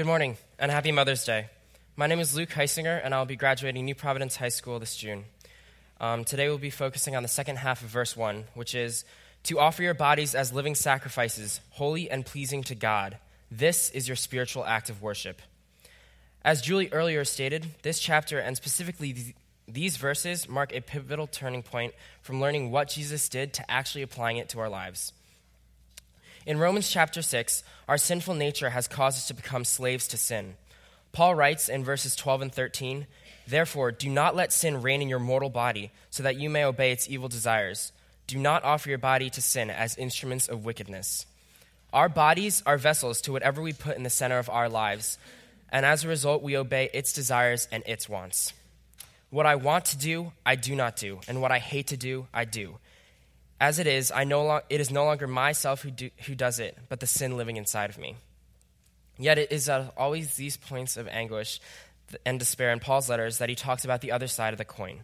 Good morning and happy Mother's Day. My name is Luke Heisinger, and I'll be graduating New Providence High School this June. Um, today we'll be focusing on the second half of verse 1, which is to offer your bodies as living sacrifices, holy and pleasing to God. This is your spiritual act of worship. As Julie earlier stated, this chapter and specifically these verses mark a pivotal turning point from learning what Jesus did to actually applying it to our lives. In Romans chapter 6, our sinful nature has caused us to become slaves to sin. Paul writes in verses 12 and 13 Therefore, do not let sin reign in your mortal body, so that you may obey its evil desires. Do not offer your body to sin as instruments of wickedness. Our bodies are vessels to whatever we put in the center of our lives, and as a result, we obey its desires and its wants. What I want to do, I do not do, and what I hate to do, I do. As it is, I no lo- it is no longer myself who, do, who does it, but the sin living inside of me. Yet it is uh, always these points of anguish and despair in Paul's letters that he talks about the other side of the coin.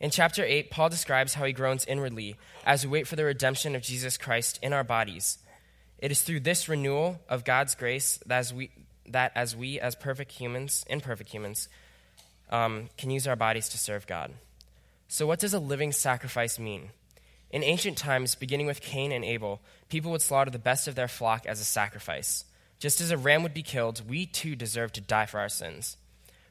In chapter 8, Paul describes how he groans inwardly as we wait for the redemption of Jesus Christ in our bodies. It is through this renewal of God's grace that as we, that as, we as perfect humans, imperfect humans, um, can use our bodies to serve God. So, what does a living sacrifice mean? In ancient times, beginning with Cain and Abel, people would slaughter the best of their flock as a sacrifice. Just as a ram would be killed, we too deserve to die for our sins.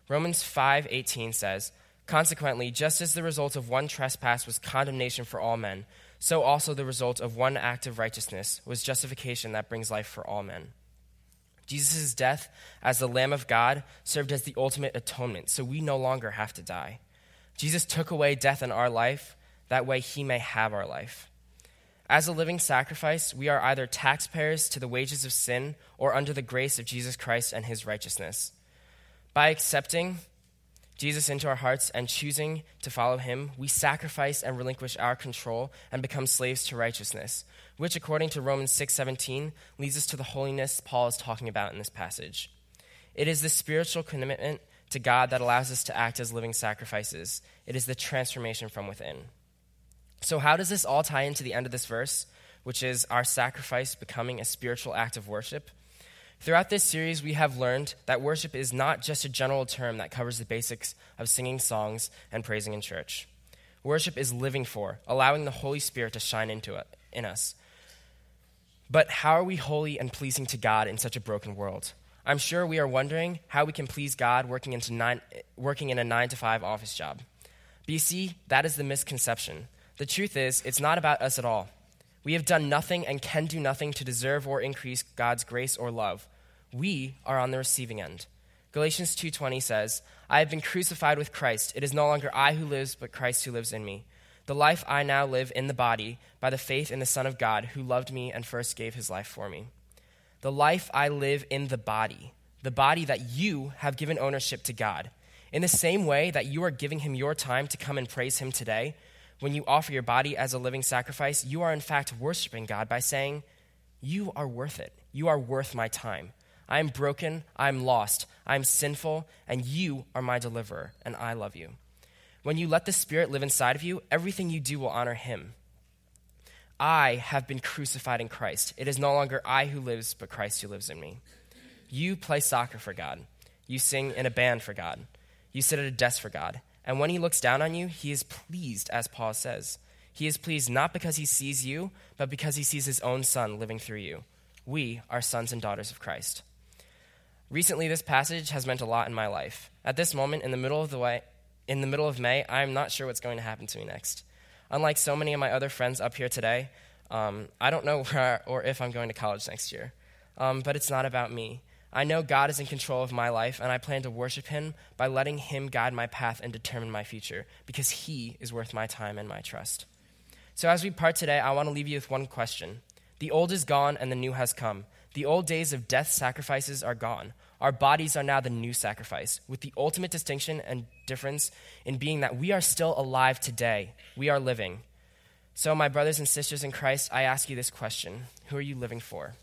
Romans 5:18 says, "Consequently, just as the result of one trespass was condemnation for all men, so also the result of one act of righteousness was justification that brings life for all men." Jesus' death as the Lamb of God served as the ultimate atonement, so we no longer have to die. Jesus took away death in our life that way, he may have our life. As a living sacrifice, we are either taxpayers to the wages of sin or under the grace of Jesus Christ and his righteousness. By accepting Jesus into our hearts and choosing to follow him, we sacrifice and relinquish our control and become slaves to righteousness, which according to Romans 6:17 leads us to the holiness Paul is talking about in this passage. It is the spiritual commitment to God that allows us to act as living sacrifices. It is the transformation from within. So, how does this all tie into the end of this verse, which is our sacrifice becoming a spiritual act of worship? Throughout this series, we have learned that worship is not just a general term that covers the basics of singing songs and praising in church. Worship is living for, allowing the Holy Spirit to shine into it, in us. But how are we holy and pleasing to God in such a broken world? I'm sure we are wondering how we can please God working, into nine, working in a nine to five office job. But you see, that is the misconception. The truth is, it's not about us at all. We have done nothing and can do nothing to deserve or increase God's grace or love. We are on the receiving end. Galatians 2:20 says, "I have been crucified with Christ. It is no longer I who lives, but Christ who lives in me. The life I now live in the body by the faith in the Son of God who loved me and first gave his life for me." The life I live in the body, the body that you have given ownership to God. In the same way that you are giving him your time to come and praise him today, when you offer your body as a living sacrifice, you are in fact worshiping God by saying, You are worth it. You are worth my time. I am broken. I am lost. I am sinful, and you are my deliverer, and I love you. When you let the Spirit live inside of you, everything you do will honor Him. I have been crucified in Christ. It is no longer I who lives, but Christ who lives in me. You play soccer for God. You sing in a band for God. You sit at a desk for God. And when he looks down on you, he is pleased, as Paul says. He is pleased not because he sees you, but because he sees his own son living through you. We are sons and daughters of Christ. Recently, this passage has meant a lot in my life. At this moment, in the middle of the way, in the middle of May, I am not sure what's going to happen to me next. Unlike so many of my other friends up here today, um, I don't know where or if I'm going to college next year. Um, but it's not about me. I know God is in control of my life, and I plan to worship Him by letting Him guide my path and determine my future, because He is worth my time and my trust. So, as we part today, I want to leave you with one question The old is gone, and the new has come. The old days of death sacrifices are gone. Our bodies are now the new sacrifice, with the ultimate distinction and difference in being that we are still alive today. We are living. So, my brothers and sisters in Christ, I ask you this question Who are you living for?